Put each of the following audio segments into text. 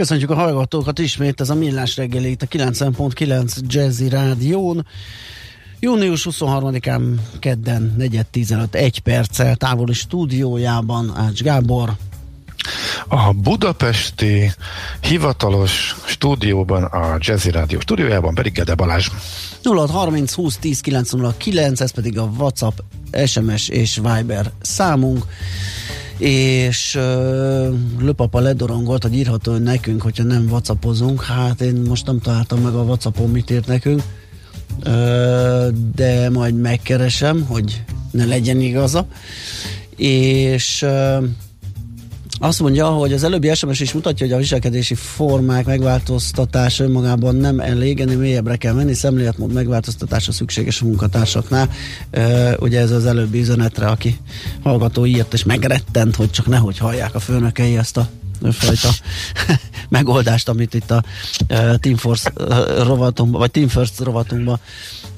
Köszönjük a hallgatókat ismét, ez a Millás reggeli itt a 90.9 Jazzy Rádión. Június 23-án kedden 4.15 1 perccel távoli stúdiójában Ács Gábor. A budapesti hivatalos stúdióban, a Jazzy Rádió stúdiójában pedig Gede Balázs. 0630 20 10 909, ez pedig a WhatsApp, SMS és Viber számunk és uh, Löpapa ledorongolt, hogy írható nekünk, hogyha nem whatsappozunk. Hát én most nem találtam meg a whatsappon, mit írt nekünk, uh, de majd megkeresem, hogy ne legyen igaza. És uh, azt mondja, hogy az előbbi SMS is mutatja, hogy a viselkedési formák megváltoztatása önmagában nem elég, ennél mélyebbre kell menni, szemléletmód megváltoztatása szükséges a munkatársaknál. Uh, ugye ez az előbbi üzenetre, aki hallgató írt, és megrettent, hogy csak nehogy hallják a főnökei ezt a fajta megoldást, amit itt a uh, Team Force uh, rovatunkban, vagy Team First rovatunkban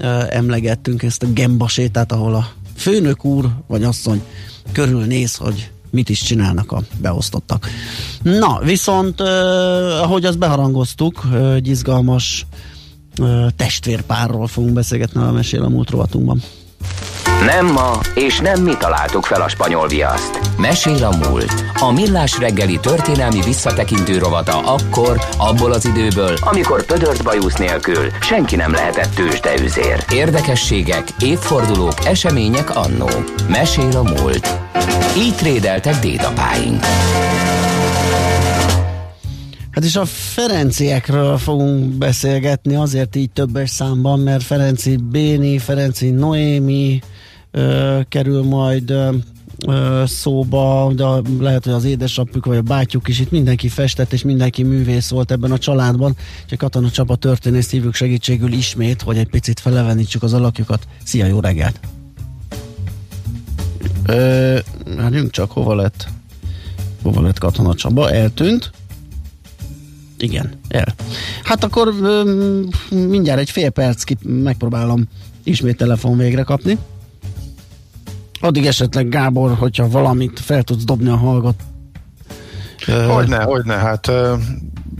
uh, emlegettünk, ezt a Gemba sétát, ahol a főnök úr, vagy asszony körülnéz, hogy mit is csinálnak a beosztottak. Na, viszont ahogy azt beharangoztuk, egy izgalmas testvérpárról fogunk beszélgetni a Mesél a múlt rovatunkban. Nem ma, és nem mi találtuk fel a spanyol viaszt. Mesél a múlt. A millás reggeli történelmi visszatekintő rovata akkor, abból az időből, amikor pödört bajusz nélkül senki nem lehetett tőzsdeüzér. Érdekességek, évfordulók, események annó. Mesél a múlt. Így trédeltek dédapáink. Hát és a Ferenciekről fogunk beszélgetni, azért így többes számban, mert Ferenci Béni, Ferenci Noémi ö, kerül majd ö, szóba, de lehet, hogy az édesapjuk vagy a bátyjuk is itt mindenki festett, és mindenki művész volt ebben a családban. Úgyhogy Katona Csaba történész hívjuk segítségül ismét, hogy egy picit felevenítsük az alakjukat. Szia, jó reggelt! Ö, hát csak, hova lett? Hova lett Katona Csaba? Eltűnt? Igen, el. Hát akkor ö, mindjárt egy fél perc megpróbálom ismét telefon végre kapni. Addig esetleg Gábor, hogyha valamit fel tudsz dobni a hallgat. Hogyne, hogyne, hát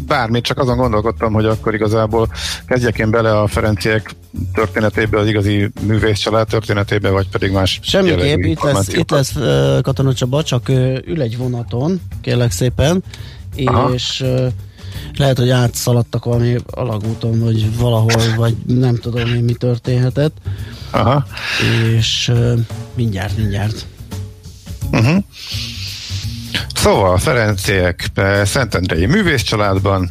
bármit, csak azon gondolkodtam, hogy akkor igazából kezdjek én bele a Ferenciek történetébe, az igazi művész család történetébe, vagy pedig más Semmiképp, itt lesz, itt lesz uh, Katona Csaba, csak ül egy vonaton, kérlek szépen, Aha. és lehet, hogy átszaladtak valami alagúton, vagy valahol, vagy nem tudom én, mi történhetett. Aha. És uh, mindjárt, mindjárt. Uh-huh. Szóval Ferenciek Szentendrei művészcsaládban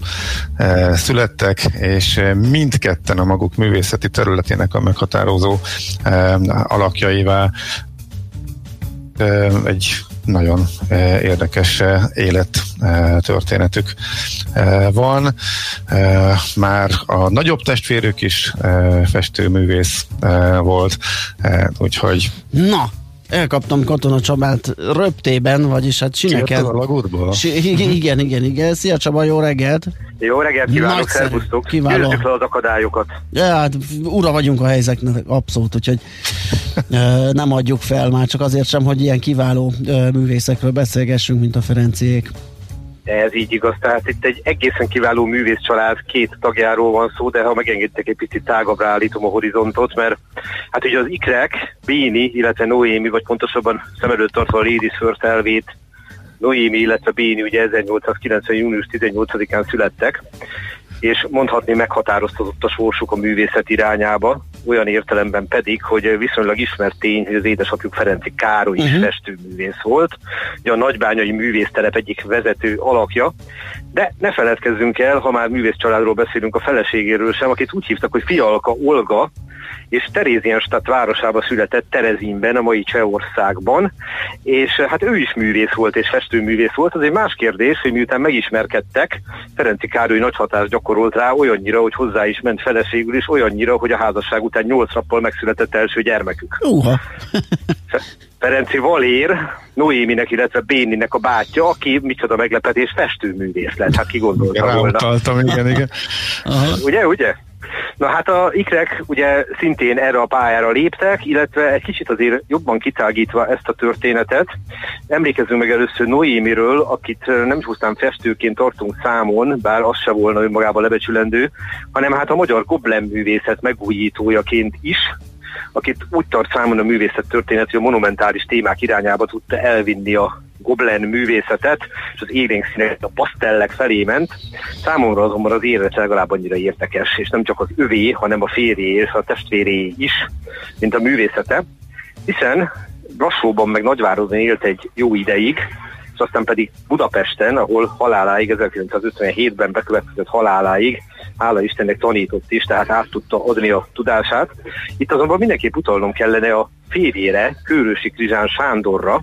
e, születtek, és mindketten a maguk művészeti területének a meghatározó e, alakjaivá e, egy nagyon érdekes élettörténetük van. Már a nagyobb testvérük is festőművész volt, úgyhogy Na, elkaptam Katona Csabát röptében, vagyis hát sineken. a lagútból? Igen, igen, igen. Szia Csaba, jó reggelt! Jó reggelt kívánok, szervusztok! Kiváló. Győzzük le az akadályokat. Ja, hát ura vagyunk a helyzetnek, abszolút, úgyhogy nem adjuk fel már csak azért sem, hogy ilyen kiváló művészekről beszélgessünk, mint a Ferenciék. Ez így igaz, tehát itt egy egészen kiváló művészcsalád, két tagjáról van szó, de ha megengedtek egy picit tágabbra állítom a horizontot, mert hát ugye az ikrek, Béni, illetve Noémi, vagy pontosabban szem előtt tartva a Ladies First elvét, Noémi, illetve Béni ugye 1890. június 18-án születtek, és mondhatni meghatároztatott a sorsuk a művészet irányába, olyan értelemben pedig, hogy viszonylag ismert tény, hogy az édesapjuk Ferenci Károly is uh-huh. festőművész volt, ugye a nagybányai művésztelep egyik vezető alakja, de ne feledkezzünk el, ha már művész családról beszélünk a feleségéről sem, akit úgy hívtak, hogy Fialka Olga, és Terézienstadt városába született Terezinben, a mai Csehországban, és hát ő is művész volt, és festőművész volt. Az egy más kérdés, hogy miután megismerkedtek, Ferenci Károly nagy hatást gyakorolt rá olyannyira, hogy hozzá is ment feleségül, és olyannyira, hogy a házasság után nyolc nappal megszületett első gyermekük. Uha. Ferenci Valér, Noéminek, illetve Béninek a bátyja, aki micsoda meglepetés festőművész lett, hát ki gondolta volna. igen, igen. Aha. Ugye, ugye? Na hát a ikrek ugye szintén erre a pályára léptek, illetve egy kicsit azért jobban kitágítva ezt a történetet. Emlékezzünk meg először Noémiről, akit nem pusztán festőként tartunk számon, bár az se volna önmagában lebecsülendő, hanem hát a magyar goblen művészet megújítójaként is, akit úgy tart számon a művészet történet, hogy a monumentális témák irányába tudta elvinni a goblen művészetet, és az élénk színek, a pasztellek felé ment. Számomra azonban az élet legalább annyira érdekes, és nem csak az övé, hanem a férjé és a testvéré is, mint a művészete, hiszen Brassóban meg Nagyvároson élt egy jó ideig, és aztán pedig Budapesten, ahol haláláig, 1957-ben bekövetkezett haláláig, hála Istennek tanított is, tehát át tudta adni a tudását. Itt azonban mindenképp utalnom kellene a férjére, Kőrösi Krizsán Sándorra,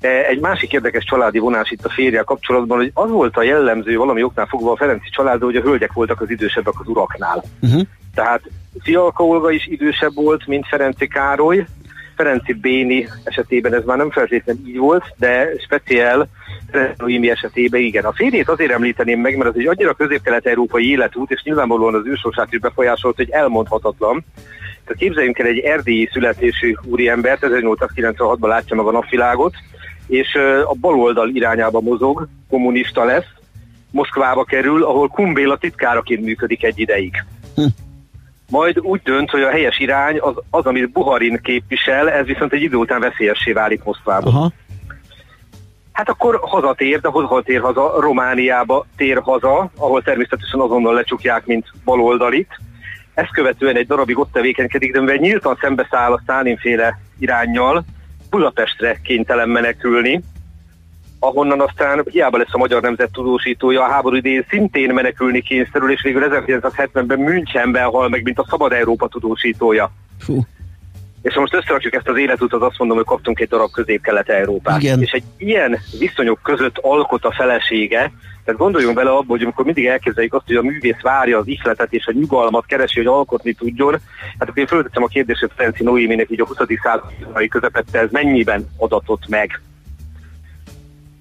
egy másik érdekes családi vonás itt a férjel kapcsolatban, hogy az volt a jellemző valami oknál fogva a Ferenci család, hogy a hölgyek voltak az idősebbek az uraknál. Uh-huh. Tehát Fialka Olga is idősebb volt, mint Ferenci Károly, Ferenci Béni esetében ez már nem feltétlenül így volt, de speciál Noémi esetében igen. A férjét azért említeném meg, mert az egy annyira közép-kelet-európai életút, és nyilvánvalóan az ősország is befolyásolt, hogy elmondhatatlan. Tehát képzeljünk el egy erdélyi születésű úriembert, 1896-ban látja meg a napvilágot, és a baloldal irányába mozog, kommunista lesz, Moszkvába kerül, ahol Kumbéla titkáraként működik egy ideig. Hm. Majd úgy dönt, hogy a helyes irány az, az, amit Buharin képvisel, ez viszont egy idő után veszélyessé válik Moszkvában. Aha. Hát akkor hazatér, de hol tér haza? Romániába tér haza, ahol természetesen azonnal lecsukják, mint baloldalit. Ezt követően egy darabig ott tevékenykedik, de mivel nyíltan szembeszáll a Szálinféle irányjal, Budapestre kénytelen menekülni, ahonnan aztán hiába lesz a magyar nemzet tudósítója, a háború idején szintén menekülni kényszerül, és végül 1970-ben Münchenben hal meg, mint a Szabad Európa tudósítója. Fú. És ha most összerakjuk ezt az életutat, azt mondom, hogy kaptunk egy darab közép-kelet-európát. Igen. És egy ilyen viszonyok között alkot a felesége, tehát gondoljunk bele abba, hogy amikor mindig elképzeljük azt, hogy a művész várja az ihletet és a nyugalmat keresi, hogy alkotni tudjon, hát akkor én föltettem a kérdést, hogy Ferenci Noéminek így a 20. századi közepette ez mennyiben adatott meg.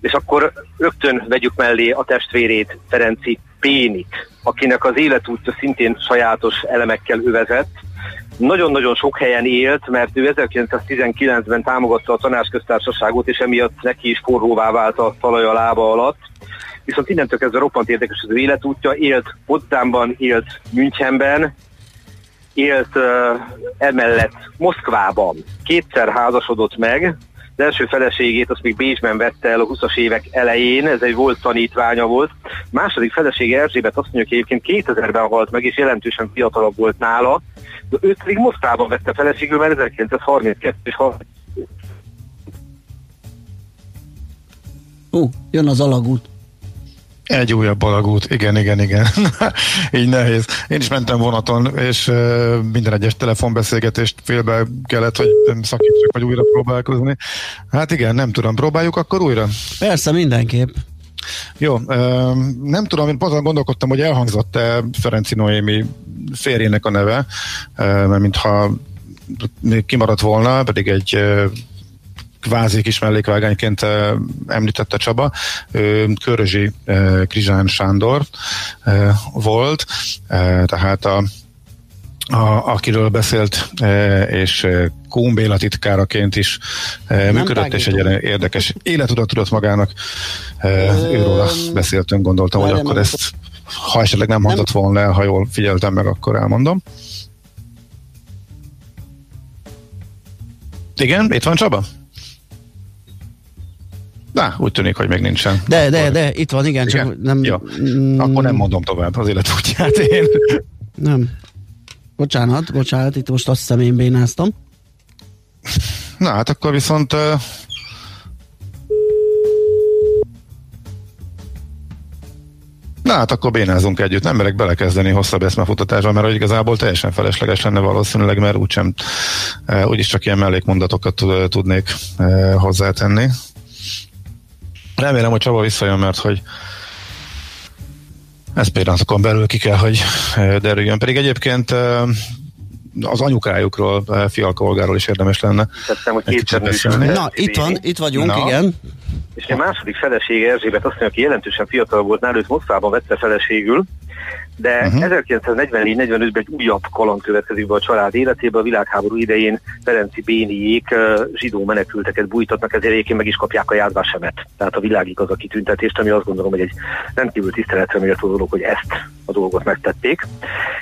És akkor rögtön vegyük mellé a testvérét, Ferenci Pénit, akinek az életútja szintén sajátos elemekkel övezett, nagyon-nagyon sok helyen élt, mert ő 1919-ben támogatta a tanácsköztársaságot, és emiatt neki is forróvá vált a talaj a lába alatt. Viszont innentől kezdve roppant érdekes az életútja, élt Potsdamban, élt Münchenben, élt uh, emellett Moszkvában, kétszer házasodott meg, az első feleségét azt még Bécsben vette el a 20-as évek elején, ez egy volt tanítványa volt. Második felesége Erzsébet azt mondja, egyébként 2000-ben halt meg, és jelentősen fiatalabb volt nála, de őt pedig Moszkvában vette feleségül, mert 1932 és 30. Ó, jön az alagút. Egy újabb alagút, igen, igen, igen. Így nehéz. Én is mentem vonaton, és minden egyes telefonbeszélgetést félbe kellett, hogy szakítsak, vagy újra próbálkozni. Hát igen, nem tudom, próbáljuk akkor újra? Persze, mindenképp. Jó, nem tudom, én azon gondolkodtam, hogy elhangzott-e Ferenci Noémi férjének a neve, mert mintha kimaradt volna, pedig egy kvázi kis mellékvágányként említette Csaba, Körözsi Krizsán Sándor volt, tehát a a, akiről beszélt, és Kún Béla titkáraként is Nem működött, és egy érdekes életudat tudott magának. Őróla beszéltünk, gondoltam, hogy akkor ezt, ha esetleg nem mondott volna el, ha jól figyeltem meg, akkor elmondom. Igen, itt van Csaba? Na, úgy tűnik, hogy még nincsen. De, de, de, itt van, igen, igen? csak nem... Mm, Akkor nem mondom tovább az életútját én. Nem. Bocsánat, bocsánat, itt most azt hiszem én bénáztam. Na, hát akkor viszont uh, Na hát akkor bénázunk együtt, nem merek belekezdeni hosszabb eszmefutatásba, mert igazából teljesen felesleges lenne valószínűleg, mert úgysem, úgyis csak ilyen mellékmondatokat tudnék hozzátenni. Remélem, hogy Csaba visszajön, mert hogy ez pillanatokon belül ki kell, hogy derüljön. Pedig egyébként az anyukájukról, Fialka Olgáról is érdemes lenne. Tettem, hogy kétszer Na, itt van, itt vagyunk, Na. igen. És a második felesége Erzsébet azt mondja, aki jelentősen fiatal volt náluk, Moszkvában vette feleségül, de uh-huh. Mhm. 1944-45-ben egy újabb kaland következik be a család életébe. A világháború idején Ferenci Béniék zsidó menekülteket bújtatnak, ezért egyébként meg is kapják a jádvásemet. Tehát a világig az a kitüntetést, ami azt gondolom, hogy egy rendkívül tiszteletre méltó dolog, hogy ezt a dolgot megtették.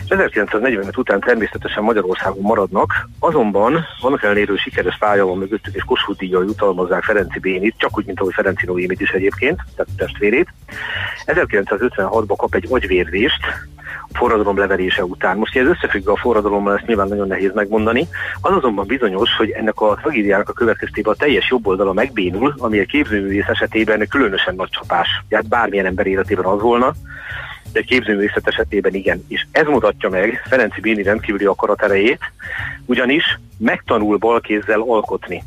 És 1945 után természetesen Magyarországon maradnak, azonban vannak ellenérő sikeres fája van mögöttük, és Kossuth díjjal jutalmazzák Ferenci Bénit, csak úgy, mint ahogy Ferenci Noémit is egyébként, tehát testvérét. 1956-ban kap egy agyvérzést, forradalom leverése után. Most ez összefügg a forradalommal, ezt nyilván nagyon nehéz megmondani. Az azonban bizonyos, hogy ennek a tragédiának a következtében a teljes jobb oldala megbénul, ami a képzőművész esetében különösen nagy csapás. Tehát bármilyen ember életében az volna, de képzőművészet esetében igen. És ez mutatja meg Ferenci Béni rendkívüli akaraterejét, ugyanis megtanul balkézzel alkotni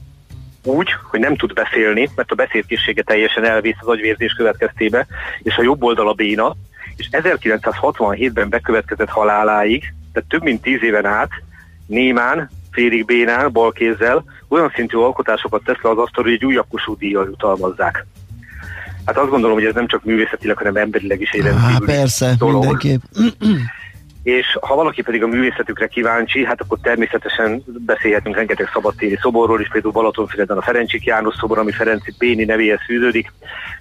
úgy, hogy nem tud beszélni, mert a beszélkészsége teljesen elvész az agyvérzés következtébe, és a jobb oldala béna, és 1967-ben bekövetkezett haláláig, tehát több mint tíz éven át némán, félig bénán, balkézzel olyan szintű alkotásokat tesz le az asztal, hogy egy újabb Kossuth díjjal jutalmazzák. Hát azt gondolom, hogy ez nem csak művészetileg, hanem emberileg is egy rendkívüli persze, dolog. mindenképp. és ha valaki pedig a művészetükre kíváncsi, hát akkor természetesen beszélhetünk rengeteg szabadtéri szoborról is, például Balatonfüreden a Ferencsik János szobor, ami Ferenci Béni nevéhez fűződik,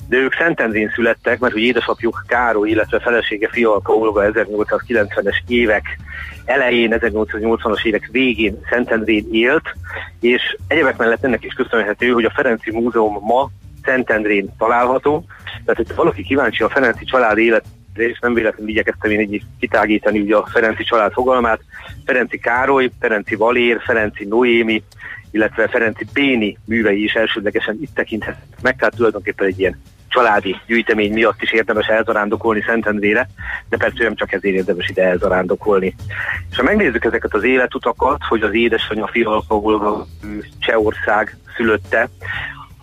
de ők Szentendrén születtek, mert hogy édesapjuk Károly, illetve felesége Fialka Olga 1890-es évek elején, 1880-as évek végén Szentendrén élt, és egyebek mellett ennek is köszönhető, hogy a Ferenci Múzeum ma Szentendrén található, tehát hogy valaki kíváncsi a Ferenci család élet és nem véletlenül igyekeztem én így kitágítani ugye a Ferenci család fogalmát. Ferenci Károly, Ferenci Valér, Ferenci Noémi, illetve Ferenci Béni művei is elsődlegesen itt tekinthet meg, tehát tulajdonképpen egy ilyen családi gyűjtemény miatt is érdemes elzarándokolni Szentendrére, de persze nem csak ezért érdemes ide elzarándokolni. És ha megnézzük ezeket az életutakat, hogy az édesanyja Fialka Csehország szülötte,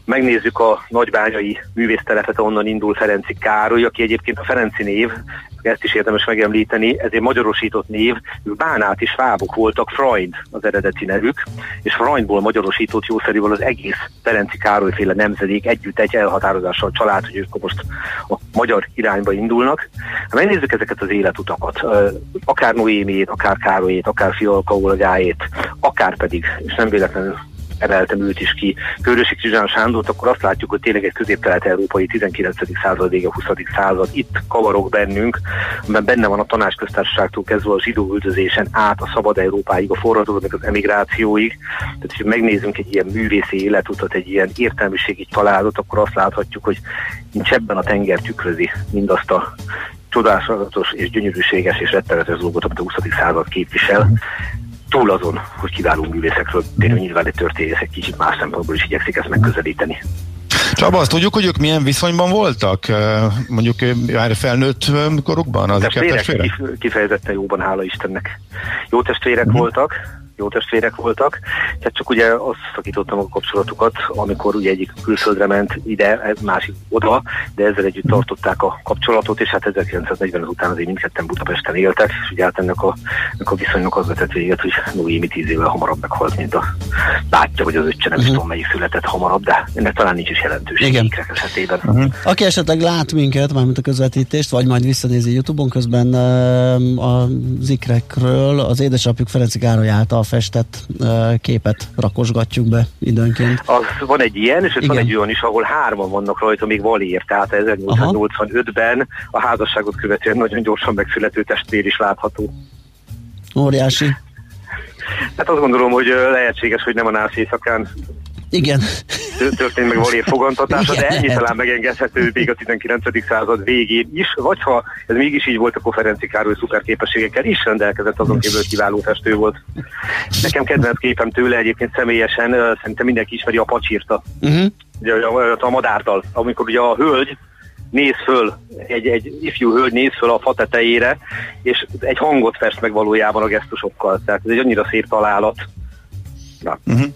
megnézzük a nagybányai művésztelepet, onnan indul Ferenci Károly, aki egyébként a Ferenci név, ezt is érdemes megemlíteni, ez egy magyarosított név, ők és Fábok voltak, Freund az eredeti nevük, és Freundból magyarosított jószerűvel az egész Ferenci Károly féle nemzedék együtt egy elhatározással család, hogy ők most a magyar irányba indulnak. Ha megnézzük ezeket az életutakat, akár Noémiét, akár Károlyét, akár Fialka Olgáét, akár pedig, és nem véletlenül emeltem őt is ki, Körösi Krizsán Sándort, akkor azt látjuk, hogy tényleg egy közép-kelet-európai 19. század vége, 20. század itt kavarok bennünk, mert benne van a tanácsköztársaságtól kezdve a zsidó üldözésen át a szabad Európáig, a forradalomig, az emigrációig. Tehát, ha megnézzünk egy ilyen művészi életutat, egy ilyen értelmiségi családot, akkor azt láthatjuk, hogy nincs ebben a tenger tükrözi mindazt a csodálatos és gyönyörűséges és rettenetes dolgot, amit a 20. század képvisel túl azon, hogy kiváló művészekről tényleg nyilván egy történész egy kicsit más szempontból is igyekszik ezt megközelíteni. Csaba, azt tudjuk, hogy ők milyen viszonyban voltak? Mondjuk már felnőtt korukban az testvérek? Kifejezetten jóban, hála Istennek. Jó testvérek uh-huh. voltak, jó testvérek voltak, tehát csak ugye azt szakítottam a kapcsolatukat, amikor ugye egyik külföldre ment ide, másik oda, de ezzel együtt tartották a kapcsolatot, és hát 1940 után azért mindketten Budapesten éltek, és ugye hát ennek a, ennek a viszonynak az vetett véget, hogy Noémi tíz évvel hamarabb meghalt, mint a bátyja, vagy az öccse, nem uh-huh. tudom melyik született hamarabb, de ennek talán nincs is jelentőség Igen. esetében. Uh-huh. Aki esetleg lát minket, mármint a közvetítést, vagy majd visszanézi Youtube-on közben a zikrekről az édesapjuk Ferenci Károly által festett képet rakosgatjuk be időnként. Az van egy ilyen, és van egy olyan is, ahol hárman vannak rajta, még Valér, tehát 1885-ben a házasságot követően nagyon gyorsan megszülető testvér is látható. Óriási. Hát azt gondolom, hogy lehetséges, hogy nem a nász éjszakán igen. Történt meg valér fogantatása, de ennyi talán megengedhető még a 19. század végén is, vagy ha ez mégis így volt, akkor Ferenci Károly szuperképességekkel is rendelkezett, azon kívül kiváló festő volt. Nekem kedvenc képem tőle egyébként személyesen, szerintem mindenki ismeri a pacsírta. Uh-huh. Ugye, a, a madártal, amikor ugye a hölgy néz föl, egy, egy ifjú hölgy néz föl a fa tetejére, és egy hangot fest meg valójában a gesztusokkal. Tehát ez egy annyira szép találat. Na, uh-huh.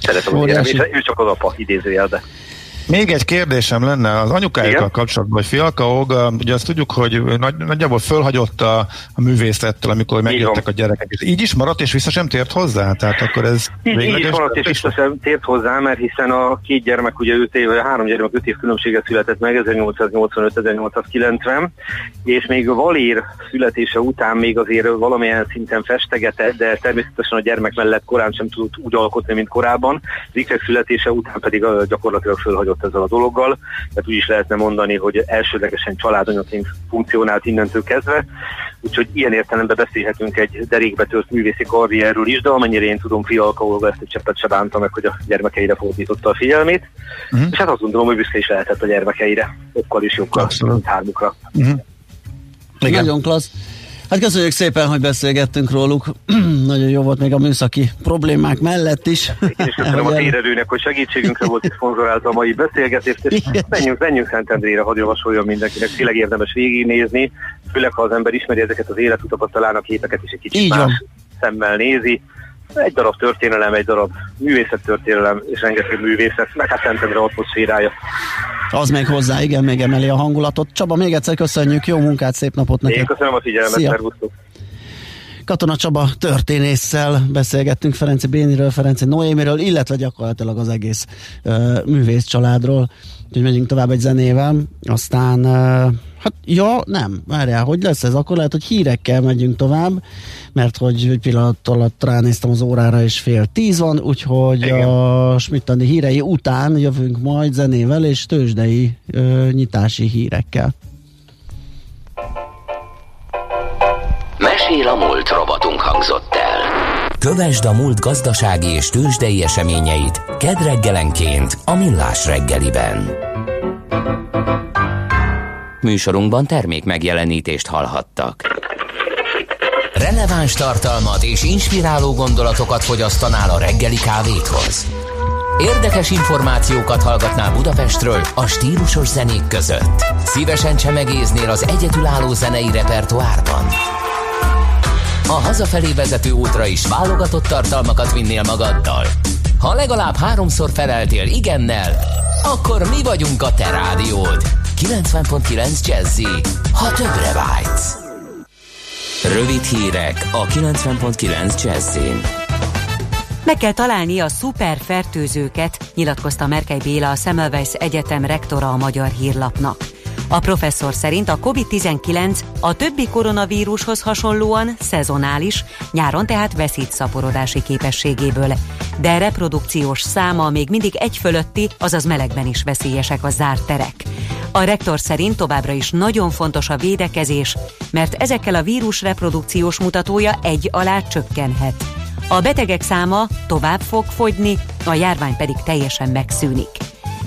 Szeretem, hogy ő csak az apa idézőjelbe. Még egy kérdésem lenne az anyukájukkal kapcsolatban, hogy Fialka Olga, ugye azt tudjuk, hogy nagy, nagyjából fölhagyott a, a művészettől, amikor megjöttek a gyerekek. És így is maradt, és vissza sem tért hozzá? Tehát akkor ez így, így is maradt, és vissza sem tért hozzá, mert hiszen a két gyermek, ugye 5 év, a három gyermek 5 év különbséget született meg, 1885-1890, és még a Valér születése után még azért valamilyen szinten festegetett, de természetesen a gyermek mellett korán sem tudott úgy alkotni, mint korábban. Zikek születése után pedig gyakorlatilag fölhagyott foglalkozott ezzel a dologgal, tehát úgy is lehetne mondani, hogy elsődlegesen családanyagként funkcionált innentől kezdve, úgyhogy ilyen értelemben beszélhetünk egy derékbe tört művészi karrierről is, de amennyire én tudom, Fialka Olga ezt egy cseppet se bánta meg, hogy a gyermekeire fordította a figyelmét, uh-huh. és hát azt gondolom, hogy büszke is lehetett a gyermekeire, okkal is jokkal, mint hármukra. Uh-huh. Igen. Nagyon klassz. Hát köszönjük szépen, hogy beszélgettünk róluk. Nagyon jó volt még a műszaki problémák mellett is. Én is köszönöm a térerőnek, hogy segítségünkre volt, és szponzorálta a mai beszélgetést, és menjünk, menjünk Szentendrére, hadd javasoljon mindenkinek, tényleg érdemes végignézni, főleg ha az ember ismeri ezeket az életutakat, talán a képeket is egy kicsit Így más van. szemmel nézi. Egy darab történelem, egy darab művészettörténelem, és rengeteg művészet, meg hát Szentendre atmoszférája. Az még hozzá, igen, még emeli a hangulatot. Csaba, még egyszer köszönjük, jó munkát, szép napot neked. Én köszönöm a figyelmet, szervusztok. Katona Csaba történésszel beszélgettünk Ferenci Béniről, Ferenci Noémiről, illetve gyakorlatilag az egész uh, művész családról. Úgyhogy megyünk tovább egy zenével, aztán uh, hát ja, nem, várjál, hogy lesz ez? Akkor lehet, hogy hírekkel megyünk tovább, mert hogy egy pillanat alatt ránéztem az órára, és fél tíz van, úgyhogy Igen. a Smittani hírei után jövünk majd zenével és tőzsdei uh, nyitási hírekkel. Mesél a múlt robotunk hangzott el. Kövesd a múlt gazdasági és tőzsdei eseményeit kedd reggelenként a Millás reggeliben. Műsorunkban termék megjelenítést hallhattak. Releváns tartalmat és inspiráló gondolatokat fogyasztanál a reggeli kávéthoz. Érdekes információkat hallgatnál Budapestről a stílusos zenék között. Szívesen csemegéznél az egyetülálló zenei repertoárban a hazafelé vezető útra is válogatott tartalmakat vinnél magaddal. Ha legalább háromszor feleltél igennel, akkor mi vagyunk a te rádiód. 90.9 Jazzy, ha többre vágysz. Rövid hírek a 90.9 Jazzin. Meg kell találni a szuperfertőzőket, nyilatkozta Merkely Béla a Semmelweis Egyetem rektora a Magyar Hírlapnak. A professzor szerint a COVID-19 a többi koronavírushoz hasonlóan szezonális, nyáron tehát veszít szaporodási képességéből, de reprodukciós száma még mindig egy fölötti, azaz melegben is veszélyesek a zárt terek. A rektor szerint továbbra is nagyon fontos a védekezés, mert ezekkel a vírus reprodukciós mutatója egy alá csökkenhet. A betegek száma tovább fog fogyni, a járvány pedig teljesen megszűnik.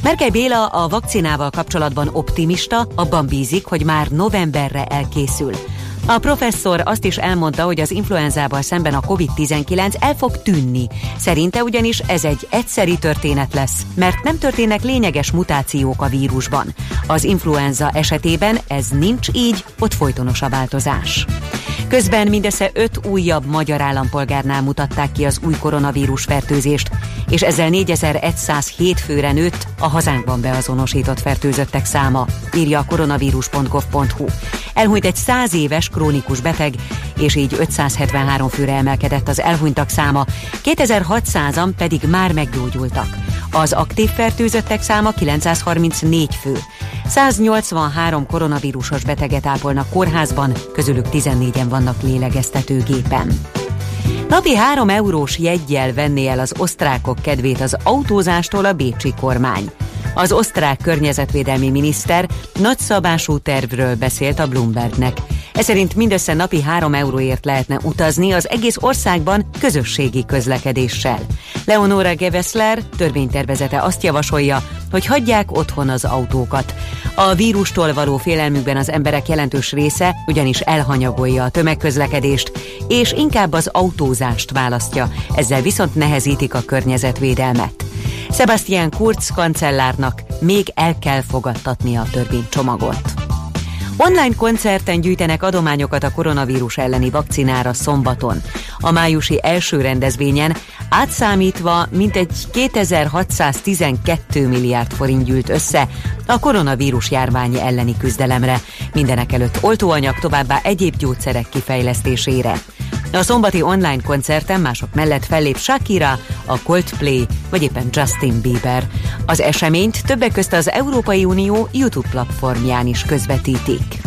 Merkely Béla a vakcinával kapcsolatban optimista, abban bízik, hogy már novemberre elkészül. A professzor azt is elmondta, hogy az influenzával szemben a COVID-19 el fog tűnni. Szerinte ugyanis ez egy egyszeri történet lesz, mert nem történnek lényeges mutációk a vírusban. Az influenza esetében ez nincs így, ott folytonos a változás. Közben mindössze öt újabb magyar állampolgárnál mutatták ki az új koronavírus fertőzést, és ezzel 4107 főre nőtt a hazánkban beazonosított fertőzöttek száma, írja a koronavírus.gov.hu. Elhunyt egy 100 éves krónikus beteg, és így 573 főre emelkedett az elhunytak száma, 2600-an pedig már meggyógyultak. Az aktív fertőzöttek száma 934 fő. 183 koronavírusos beteget ápolnak kórházban, közülük 14-en vannak lélegeztetőgépen. Napi 3 eurós jeggyel venné el az osztrákok kedvét az autózástól a bécsi kormány. Az osztrák környezetvédelmi miniszter nagyszabású tervről beszélt a Bloombergnek. Ez szerint mindössze napi 3 euróért lehetne utazni az egész országban közösségi közlekedéssel. Leonora Gevesler törvénytervezete azt javasolja, hogy hagyják otthon az autókat. A vírustól való félelmükben az emberek jelentős része ugyanis elhanyagolja a tömegközlekedést, és inkább az autózást választja, ezzel viszont nehezítik a környezetvédelmet. Sebastian Kurz kancellárnak még el kell fogadtatnia a törvénycsomagot. Online koncerten gyűjtenek adományokat a koronavírus elleni vakcinára szombaton. A májusi első rendezvényen átszámítva mintegy 2612 milliárd forint gyűlt össze a koronavírus járványi elleni küzdelemre, mindenek előtt oltóanyag továbbá egyéb gyógyszerek kifejlesztésére. A szombati online koncerten mások mellett fellép Shakira, a Coldplay vagy éppen Justin Bieber. Az eseményt többek közt az Európai Unió YouTube platformján is közvetítik.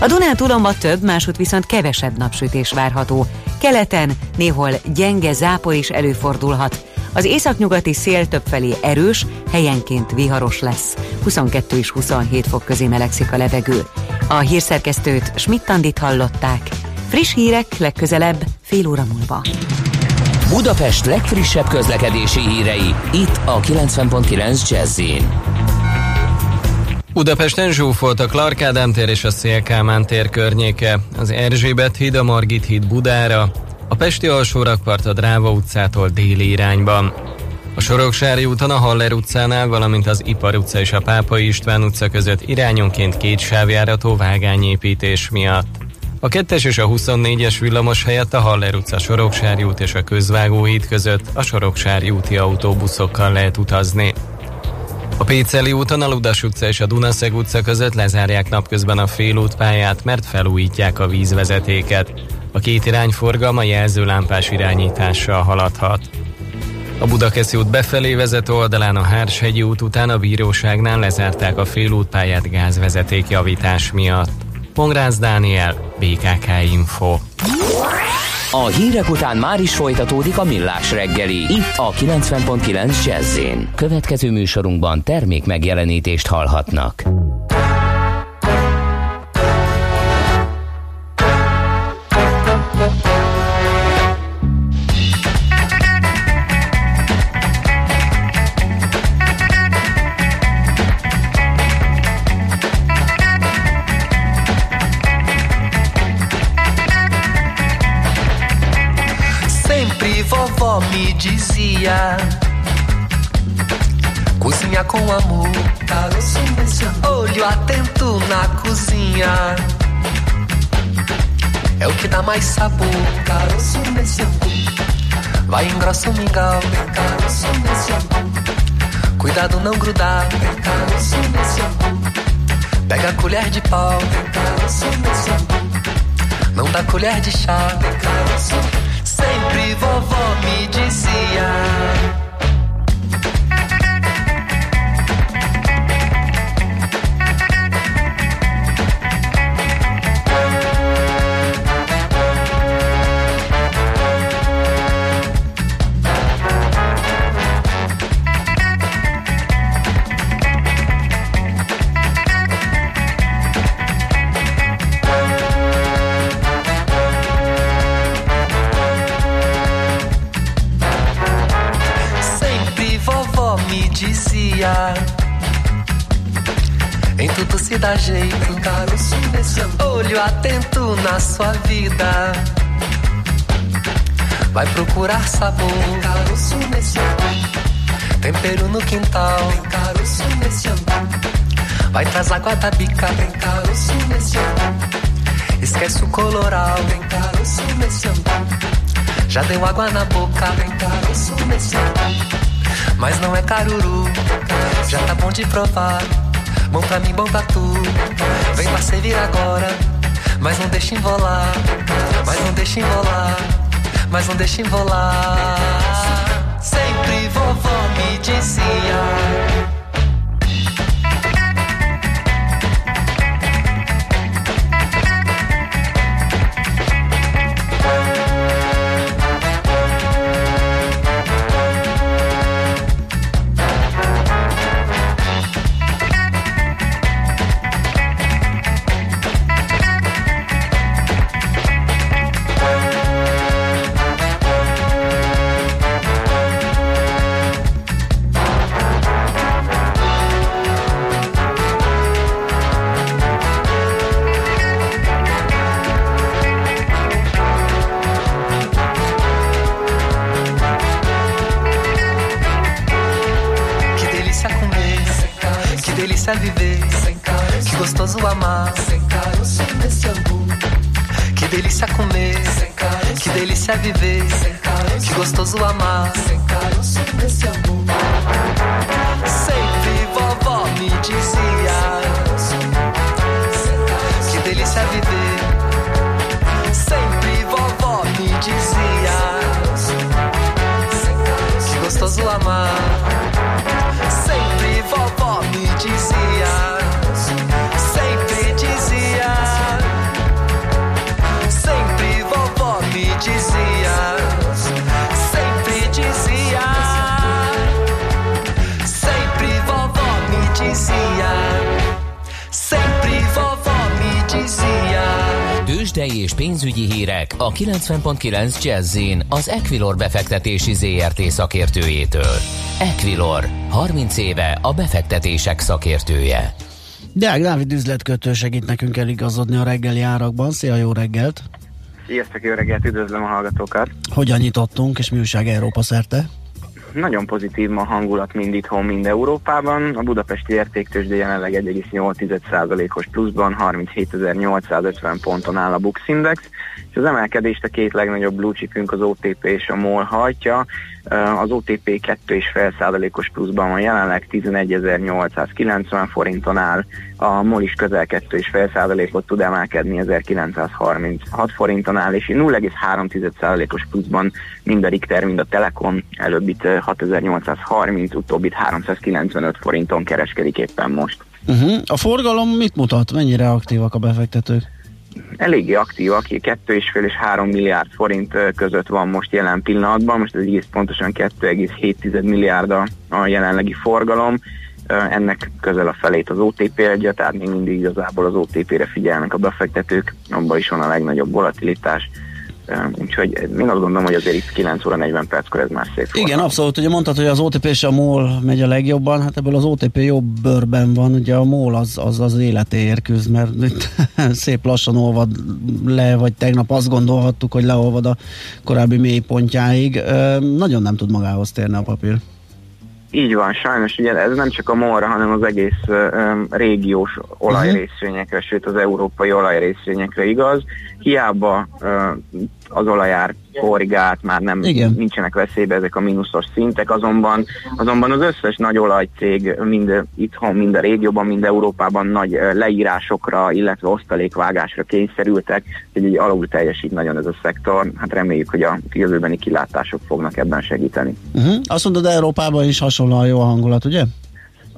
A Dunántúlon ma több, másút viszont kevesebb napsütés várható. Keleten néhol gyenge zápor is előfordulhat. Az északnyugati szél többfelé erős, helyenként viharos lesz. 22 és 27 fok közé melegszik a levegő. A hírszerkesztőt Schmidt-Tandit hallották. Friss hírek legközelebb fél óra múlva. Budapest legfrissebb közlekedési hírei itt a 90.9 jazz Budapesten zsúfolt a Clark Ádám tér és a Szélkámán tér környéke, az Erzsébet híd a Margit híd Budára, a Pesti alsórakpart a Dráva utcától déli irányban. A Soroksári úton a Haller utcánál, valamint az Ipar utca és a Pápai István utca között irányonként két sávjárató vágányépítés miatt. A 2-es és a 24-es villamos helyett a Haller utca Soroksári út és a Közvágóhíd között a Soroksári úti autóbuszokkal lehet utazni. A Péceli úton a Ludas utca és a Dunaszeg utca között lezárják napközben a félútpályát, mert felújítják a vízvezetéket. A két irány forgalma jelzőlámpás irányítással haladhat. A Budakeszi út befelé vezető oldalán a Hárshegyi út után a bíróságnál lezárták a félútpályát gázvezeték javítás miatt. Pongrász Dániel, BKK Info. A hírek után már is folytatódik a millás reggeli. Itt a 90.9 jazz Következő műsorunkban termék megjelenítést hallhatnak. Dizia Cozinha com amor. Olho atento na cozinha. É o que dá mais sabor. Vai engrossa o mingau. Cuidado não grudar. Pega a colher de pau. Não dá colher de chá vovó me dizia Olho atento na sua vida. Vai procurar sabor. Tempero no quintal. Vai traz água da bica. Esquece o coloral. Já deu água na boca. Mas não é caruru. Já tá bom de provar. Bom pra mim, bom pra tu. Vem pra servir agora. Mas não deixa enrolar. Mas não deixa enrolar. Mas não deixa enrolar. Sempre vovó me dizia. 90.9 jazz az Equilor befektetési ZRT szakértőjétől. Equilor, 30 éve a befektetések szakértője. Deák Dávid üzletkötő segít nekünk eligazodni a reggeli árakban. Szia, jó reggelt! Sziasztok, jó reggelt, üdvözlöm a hallgatókat! Hogyan nyitottunk, és mi újság Európa szerte? Nagyon pozitív ma hangulat mind itthon, mind Európában. A budapesti értéktősde jelenleg 1,8%-os pluszban, 37.850 ponton áll a Bux Index, és az emelkedést a két legnagyobb blue chipünk, az OTP és a MOL hajtja. Az OTP 2,5%-os pluszban van jelenleg 11.890 forinton áll, a MOL is közel 2,5%-ot tud emelkedni 1936 forinton áll, és 0,3%-os pluszban mind a Richter, mind a Telekom előbbit 6830, utóbbit 395 forinton kereskedik éppen most. Uh-huh. A forgalom mit mutat? Mennyire aktívak a befektetők? eléggé aktívak, 2,5 és 3 milliárd forint között van most jelen pillanatban, most ez egész pontosan 2,7 milliárd a jelenlegi forgalom, ennek közel a felét az OTP adja, tehát még mindig igazából az OTP-re figyelnek a befektetők, abban is van a legnagyobb volatilitás, Úgyhogy én azt gondolom, hogy azért itt 9 óra 40 perckor ez már szép. Igen, forma. abszolút. Ugye mondtad, hogy az OTP és a MOL megy a legjobban, hát ebből az OTP jobb bőrben van, ugye a MOL az az, az életéért küzd, mert itt szép lassan olvad le, vagy tegnap azt gondolhattuk, hogy leolvad a korábbi mélypontjáig. Nagyon nem tud magához térni a papír. Így van, sajnos ugye ez nem csak a morra, hanem az egész um, régiós olajrészvényekre, uh-huh. sőt az európai olajrészvényekre igaz. Hiába uh, az olajár korrigált, már nem Igen. nincsenek veszélybe ezek a mínuszos szintek, azonban, azonban az összes nagy olajcég mind itthon, mind a régióban, mind Európában nagy leírásokra, illetve osztalékvágásra kényszerültek, hogy egy alul teljesít nagyon ez a szektor. Hát reméljük, hogy a jövőbeni kilátások fognak ebben segíteni. Uh-huh. Azt mondod, Európában is hasonlóan jó a hangulat, ugye?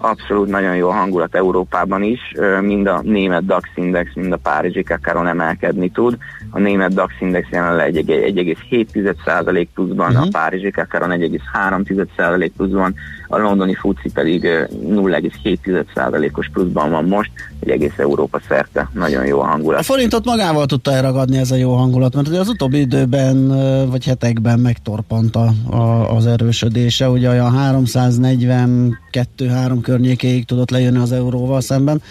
Abszolút nagyon jó a hangulat Európában is, mind a német DAX index, mind a párizsi kakaron emelkedni tud. A német DAX index jelenleg 1,7% pluszban, uh-huh. a mhm. párizsi kakaron 1,3% pluszban, a londoni FUCI pedig 0,7%-os pluszban van most, egy egész Európa szerte. Nagyon jó a hangulat. A forintot magával tudta elragadni ez a jó hangulat, mert az utóbbi időben, vagy hetekben megtorpant a, a, az erősödése, ugye olyan 342-3 környékéig tudott lejönni az euróval szemben.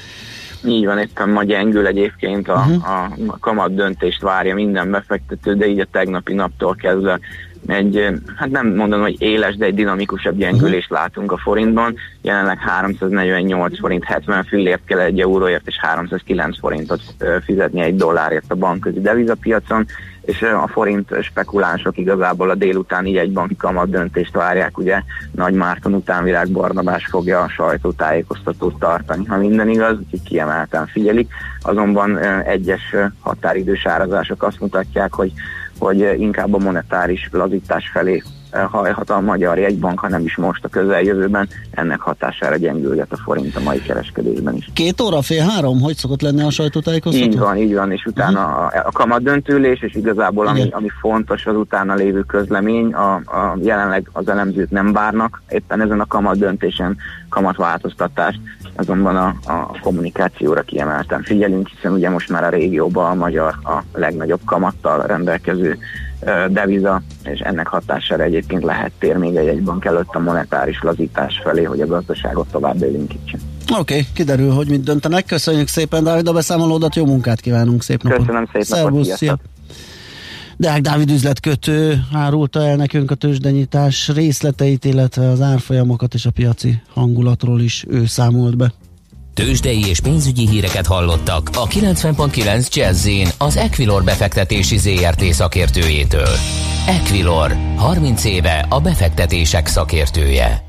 Így van, éppen ma gyengül egyébként a, uh-huh. a kamat döntést várja minden befektető, de így a tegnapi naptól kezdve egy, hát nem mondom, hogy éles, de egy dinamikusabb gyengülést uh-huh. látunk a forintban. Jelenleg 348 forint 70 fillért kell egy euróért, és 309 forintot fizetni egy dollárért a bankközi devizapiacon, és a forint spekulánsok igazából a délutáni jegybanki kamat döntést várják, ugye Nagy Márton utánvirág Barnabás fogja a sajtótájékoztatót tartani, ha minden igaz, úgyhogy kiemelten figyelik, azonban egyes határidős árazások azt mutatják, hogy hogy inkább a monetáris lazítás felé hajhat a magyar jegybank, hanem is most a közeljövőben, ennek hatására gyengülget a forint a mai kereskedésben is. Két óra, fél három, hogy szokott lenni a sajtótájékoztató? Így van, így van, és utána a, a kamat döntülés, és igazából ami, ami fontos, az utána lévő közlemény, a, a jelenleg az elemzők nem várnak éppen ezen a kamat döntésen kamatváltoztatást, azonban a, a kommunikációra kiemelten figyelünk, hiszen ugye most már a régióban a magyar a legnagyobb kamattal rendelkező deviza, és ennek hatására egyébként lehet tér még egy bank előtt a monetáris lazítás felé, hogy a gazdaságot tovább élénkítse. Oké, okay, kiderül, hogy mit döntenek. Köszönjük szépen, Dávid, a beszámolódat, jó munkát kívánunk, szép napot. Köszönöm szépen. Szervusz, szia. Deák Dávid üzletkötő árulta el nekünk a tőzsdenyítás részleteit, illetve az árfolyamokat és a piaci hangulatról is ő számolt be. Tőzsdei és pénzügyi híreket hallottak a 90.9 jazz az Equilor befektetési ZRT szakértőjétől. Equilor, 30 éve a befektetések szakértője.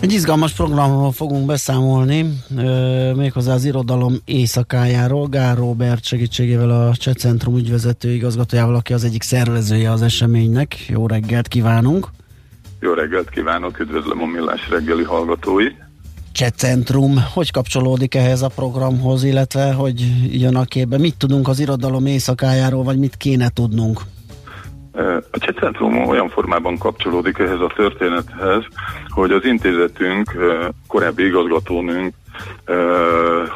Egy izgalmas programról fogunk beszámolni, méghozzá az irodalom éjszakájáról. Gár Robert segítségével a Cseh Centrum ügyvezető igazgatójával, aki az egyik szervezője az eseménynek. Jó reggelt kívánunk! Jó reggelt kívánok, üdvözlöm a Millás reggeli hallgatói! Cseh Centrum, hogy kapcsolódik ehhez a programhoz, illetve hogy jön a képbe? Mit tudunk az irodalom éjszakájáról, vagy mit kéne tudnunk? A Csecentrum olyan formában kapcsolódik ehhez a történethez, hogy az intézetünk, korábbi igazgatónünk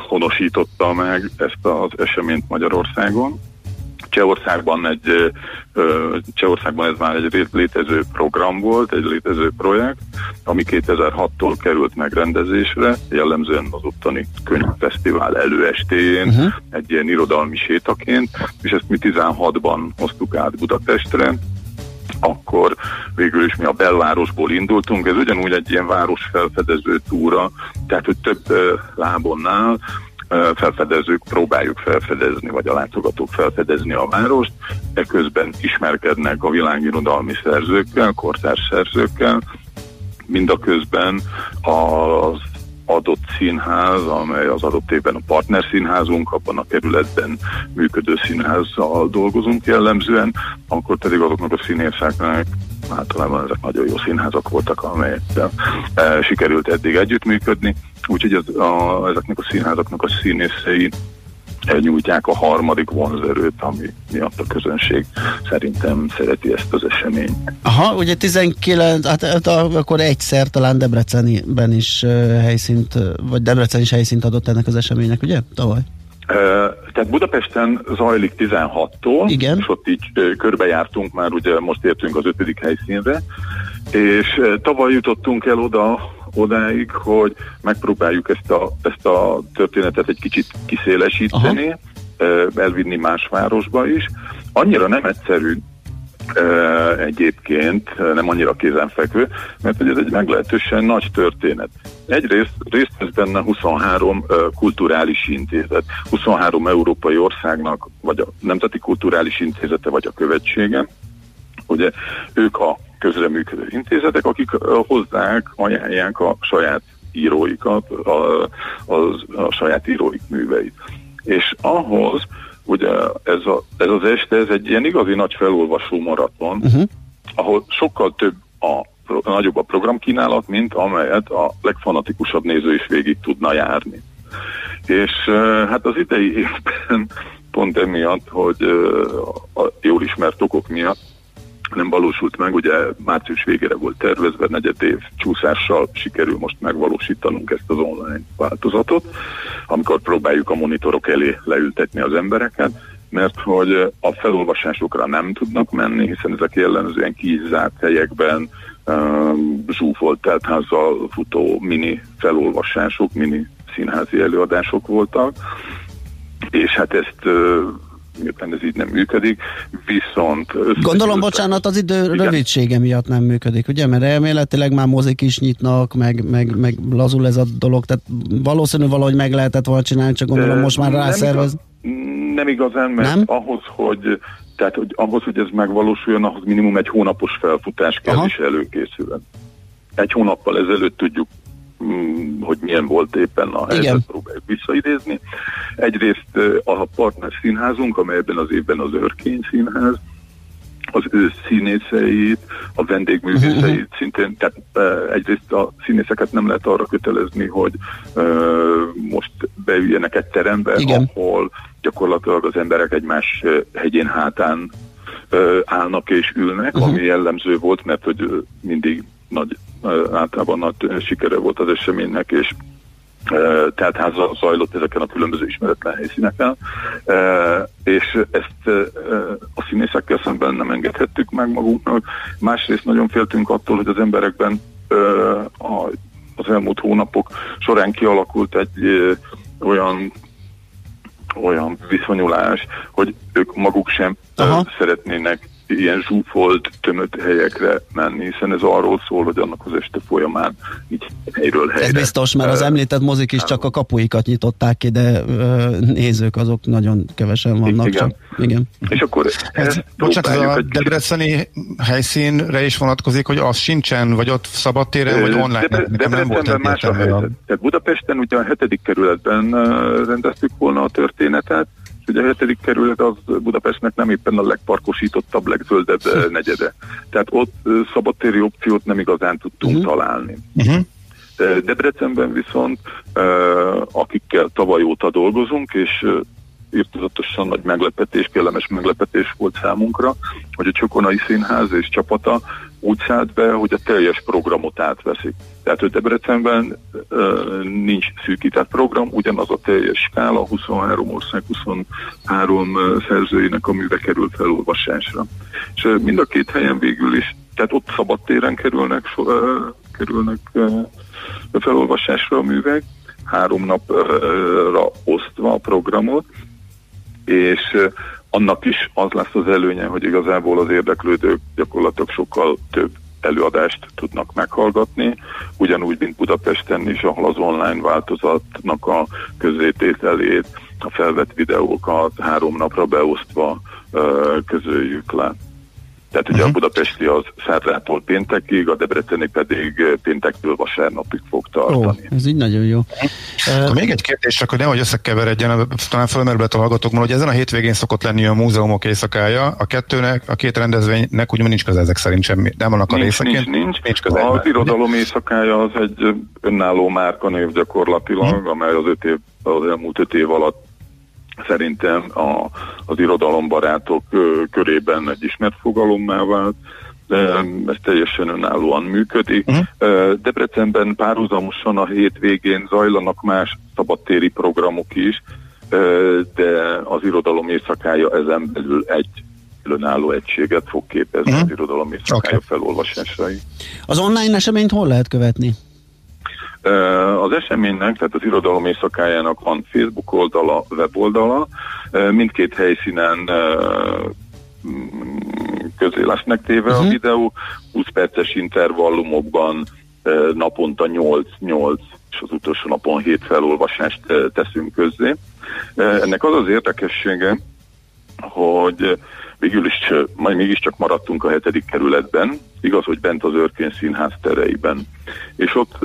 honosította meg ezt az eseményt Magyarországon. Csehországban egy Csehországban ez már egy létező program volt, egy létező projekt, ami 2006-tól került megrendezésre, jellemzően az ottani könyvfesztivál előestéjén, uh-huh. egy ilyen irodalmi sétaként, és ezt mi 16-ban hoztuk át Budapestre, akkor végül is mi a belvárosból indultunk, ez ugyanúgy egy ilyen városfelfedező túra, tehát hogy több lábonnál felfedezők próbáljuk felfedezni, vagy a látogatók felfedezni a várost, eközben ismerkednek a világirodalmi szerzőkkel, kortárs szerzőkkel, mindaközben az adott színház, amely az adott évben a partner színházunk, abban a kerületben működő színházzal dolgozunk jellemzően, akkor pedig azoknak a színészeknek általában ezek nagyon jó színházak voltak, amelyekkel e, sikerült eddig együttműködni, úgyhogy az, a, ezeknek a színházaknak a színészei nyújtják a harmadik vonzerőt, ami miatt a közönség szerintem szereti ezt az eseményt. Aha, ugye 19, hát, hát akkor egyszer talán Debrecenben is helyszínt, vagy Debrecen is helyszínt adott ennek az eseménynek, ugye? Tavaly. Tehát Budapesten zajlik 16-tól, Igen. és ott így körbejártunk már, ugye most értünk az ötödik helyszínre, és tavaly jutottunk el oda, odáig, hogy megpróbáljuk ezt a, ezt a történetet egy kicsit kiszélesíteni, Aha. elvinni más városba is. Annyira nem egyszerű egyébként, nem annyira kézenfekvő, mert hogy ez egy meglehetősen nagy történet. Egyrészt részt vesz benne 23 kulturális intézet, 23 európai országnak, vagy a Nemzeti Kulturális Intézete, vagy a követsége. Ugye ők a közreműködő intézetek, akik hozzák, ajánlják a saját íróikat, a, a, a saját íróik műveit. És ahhoz, ugye ez, a, ez az este, ez egy ilyen igazi nagy felolvasó maraton, uh-huh. ahol sokkal több a nagyobb a programkínálat, mint amelyet a legfanatikusabb néző is végig tudna járni. És hát az idei évben pont emiatt, hogy a jól ismert okok miatt nem valósult meg, ugye március végére volt tervezve, negyed év csúszással sikerül most megvalósítanunk ezt az online változatot, amikor próbáljuk a monitorok elé leültetni az embereket, mert hogy a felolvasásokra nem tudnak menni, hiszen ezek jellemzően kizárt helyekben, um, zsúfolt teltházzal futó mini felolvasások, mini színházi előadások voltak, és hát ezt miután ez így nem működik, viszont... Gondolom, bocsánat, az idő igen. rövidsége miatt nem működik, ugye? Mert elméletileg már mozik is nyitnak, meg, meg, meg lazul ez a dolog, tehát valószínű valahogy meg lehetett volna csinálni, csak gondolom most már rászervez. Nem igazán, mert nem? ahhoz, hogy tehát, hogy ahhoz, hogy ez megvalósuljon, ahhoz minimum egy hónapos felfutás kell Aha. is előkészülni. Egy hónappal ezelőtt tudjuk hogy milyen volt éppen a helyzet, Igen. próbáljuk visszaidézni. Egyrészt a partner színházunk, amely ebben az évben az Örkény Színház, az ő színészeit, a vendégművészeit uh-huh. szintén, tehát egyrészt a színészeket nem lehet arra kötelezni, hogy most beüljenek egy terembe, Igen. ahol gyakorlatilag az emberek egymás hegyén hátán állnak és ülnek, uh-huh. ami jellemző volt, mert hogy mindig nagy, általában nagy sikere volt az eseménynek, és tehát háza zajlott ezeken a különböző ismeretlen helyszíneken, és ezt a színészekkel szemben nem engedhettük meg magunknak. Másrészt nagyon féltünk attól, hogy az emberekben az elmúlt hónapok során kialakult egy olyan olyan viszonyulás, hogy ők maguk sem Aha. szeretnének ilyen zsúfolt, tömött helyekre menni, hiszen ez arról szól, hogy annak az este folyamán így helyről helyre. Ez biztos, mert az említett mozik is csak a kapuikat nyitották ki, de nézők azok nagyon kevesen vannak. Igen. Csak. Igen. És akkor ez, bocsánat, a debreceni helyszínre is vonatkozik, hogy az sincsen, vagy ott szabadtéren, vagy online? De, de, nem volt más a helyzet. Tehát Budapesten ugye a hetedik kerületben rendeztük volna a történetet, Ugye a hetedik kerület az Budapestnek nem éppen a legparkosítottabb, legzöldebb hm. negyede. Tehát ott szabadtéri opciót nem igazán tudtunk uh-huh. találni. Uh-huh. Debrecenben viszont, akikkel tavaly óta dolgozunk, és írtozatosan nagy meglepetés, kellemes meglepetés volt számunkra, hogy a Csokonai Színház és csapata úgy szállt be, hogy a teljes programot átveszik. Tehát, hogy Debrecenben uh, nincs szűkített program, ugyanaz a teljes skála, 23 ország, 23 szerzőinek a műve került felolvasásra. És uh, mind a két helyen végül is, tehát ott szabadtéren kerülnek, uh, kerülnek uh, felolvasásra a művek, három napra osztva a programot, és annak is az lesz az előnye, hogy igazából az érdeklődők gyakorlatilag sokkal több előadást tudnak meghallgatni, ugyanúgy, mint Budapesten is, ahol az online változatnak a közzétételét, a felvett videókat három napra beosztva közöljük le. Tehát ugye uh-huh. a budapesti az szerdától péntekig, a debreceni pedig péntektől vasárnapig fog tartani. Ó, ez így nagyon jó. Uh, még egy kérdés, csak hogy nehogy összekeveredjen, talán fölmerülhet a hallgatókban, hogy ezen a hétvégén szokott lenni a múzeumok éjszakája, a kettőnek, a két rendezvénynek úgymond nincs köze ezek szerint semmi, nem vannak a részeként. Nincs, nincs, nincs köze. Az irodalom éjszakája az egy önálló márkanév gyakorlatilag, hmm. amely az, öt év, az elmúlt öt év alatt szerintem a, az irodalombarátok körében egy ismert fogalommá vált, de ez teljesen önállóan működik. Uh-huh. Debrecenben párhuzamosan a hétvégén zajlanak más szabadtéri programok is, de az irodalom éjszakája ezen belül egy önálló egységet fog képezni uh-huh. az irodalom éjszakája okay. felolvasásai. Az online eseményt hol lehet követni? Az eseménynek, tehát az irodalom éjszakájának van Facebook oldala, weboldala, mindkét helyszínen mm, közé lesznek téve uh-huh. a mhm. videó, 20 perces intervallumokban naponta 8-8 és az utolsó napon 7 felolvasást teszünk közzé. Ennek az az érdekessége, hogy végül is majd mégiscsak maradtunk a hetedik kerületben, igaz, hogy bent az Örkény Színház tereiben. És ott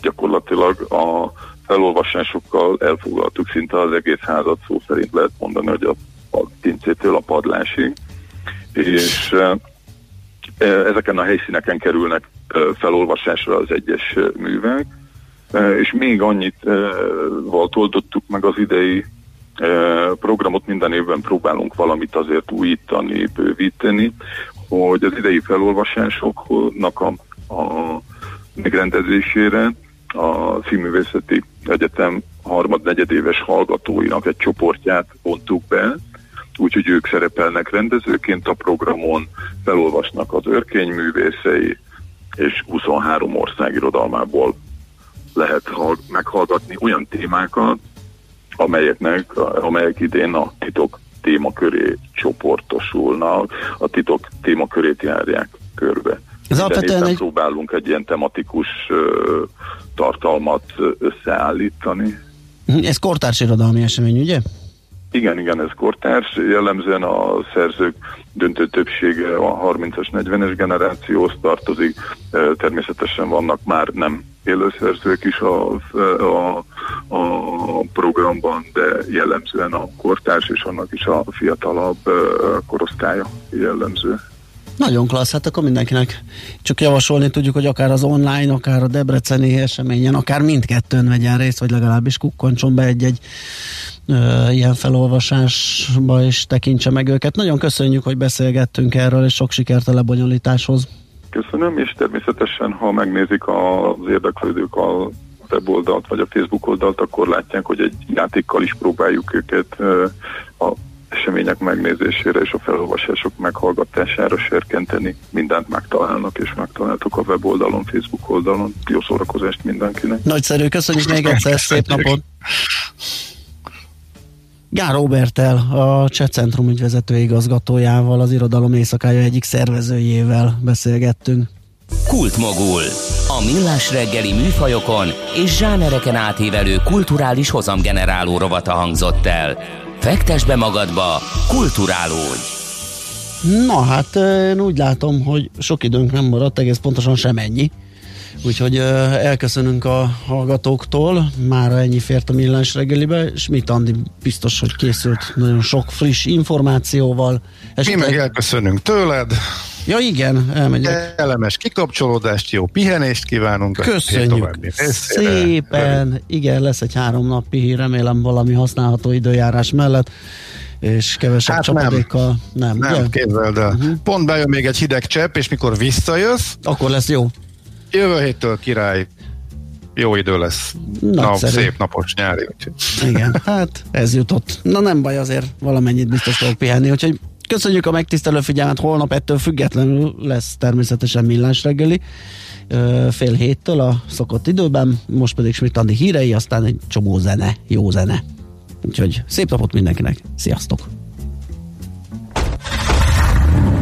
gyakorlatilag a felolvasásokkal elfoglaltuk szinte az egész házat, szó szerint lehet mondani, hogy a, a pincétől a padlásig, és ezeken a helyszíneken kerülnek felolvasásra az egyes művek, és még annyit volt oldottuk meg az idei programot, minden évben próbálunk valamit azért újítani, bővíteni, hogy az idei felolvasásoknak a, a megrendezésére a Színművészeti Egyetem harmad-negyedéves hallgatóinak egy csoportját vontuk be, úgyhogy ők szerepelnek rendezőként a programon, felolvasnak az örkényművészei, és 23 ország irodalmából lehet meghallgatni olyan témákat, amelyeknek, amelyek idén a titok témaköré csoportosulnak, a titok témakörét járják körbe. Ez alapvetően egy... próbálunk egy ilyen tematikus ö, tartalmat összeállítani. Mhm, ez kortárs irodalmi esemény, ugye? Igen, igen, ez kortárs. Jellemzően a szerzők döntő többsége a 30-as, 40-es generációhoz tartozik. Természetesen vannak már nem élőszerzők is a, a, a programban, de jellemzően a kortárs és annak is a fiatalabb korosztálya jellemző. Nagyon klassz, hát akkor mindenkinek csak javasolni tudjuk, hogy akár az online, akár a Debreceni eseményen, akár mindkettőn vegyen részt, vagy legalábbis kukkoncson be egy-egy ö, ilyen felolvasásba, és tekintse meg őket. Nagyon köszönjük, hogy beszélgettünk erről, és sok sikert a lebonyolításhoz. Köszönöm, és természetesen, ha megnézik az érdeklődők a weboldalt vagy a Facebook oldalt, akkor látják, hogy egy játékkal is próbáljuk őket a események megnézésére és a felolvasások meghallgatására serkenteni. Mindent megtalálnak, és megtaláltuk a weboldalon, Facebook oldalon. Jó szórakozást mindenkinek. Nagyszerű, köszönjük még egyszer, szép napot! Gár Robertel, a Cseh Centrum ügyvezető igazgatójával, az irodalom éjszakája egyik szervezőjével beszélgettünk. Kultmogul. A millás reggeli műfajokon és zsánereken átívelő kulturális hozamgeneráló rovata hangzott el. Fektes be magadba, kulturálódj! Na hát én úgy látom, hogy sok időnk nem maradt, egész pontosan sem ennyi. Úgyhogy elköszönünk a hallgatóktól, már ennyi fért a millás reggelibe, és mit Andi biztos, hogy készült nagyon sok friss információval. Esetleg... Mi meg elköszönünk tőled. Ja igen, elmegyek. Elemes kikapcsolódást, jó pihenést kívánunk. Köszönjük szépen. Igen, lesz egy három napi hír, remélem valami használható időjárás mellett és kevesebb hát csapadékkal. Nem, nem, nem képzeld el. Uh-huh. Pont bejön még egy hideg csepp, és mikor visszajössz, akkor lesz jó. Jövő héttől király jó idő lesz. Nap, szép napos nyári. Úgyhogy. Igen, hát ez jutott. Na nem baj, azért valamennyit biztos fogok pihenni, úgyhogy köszönjük a megtisztelő figyelmet, holnap ettől függetlenül lesz természetesen millás reggeli fél héttől a szokott időben, most pedig Schmidt Andi hírei, aztán egy csomó zene, jó zene. Úgyhogy szép napot mindenkinek, sziasztok!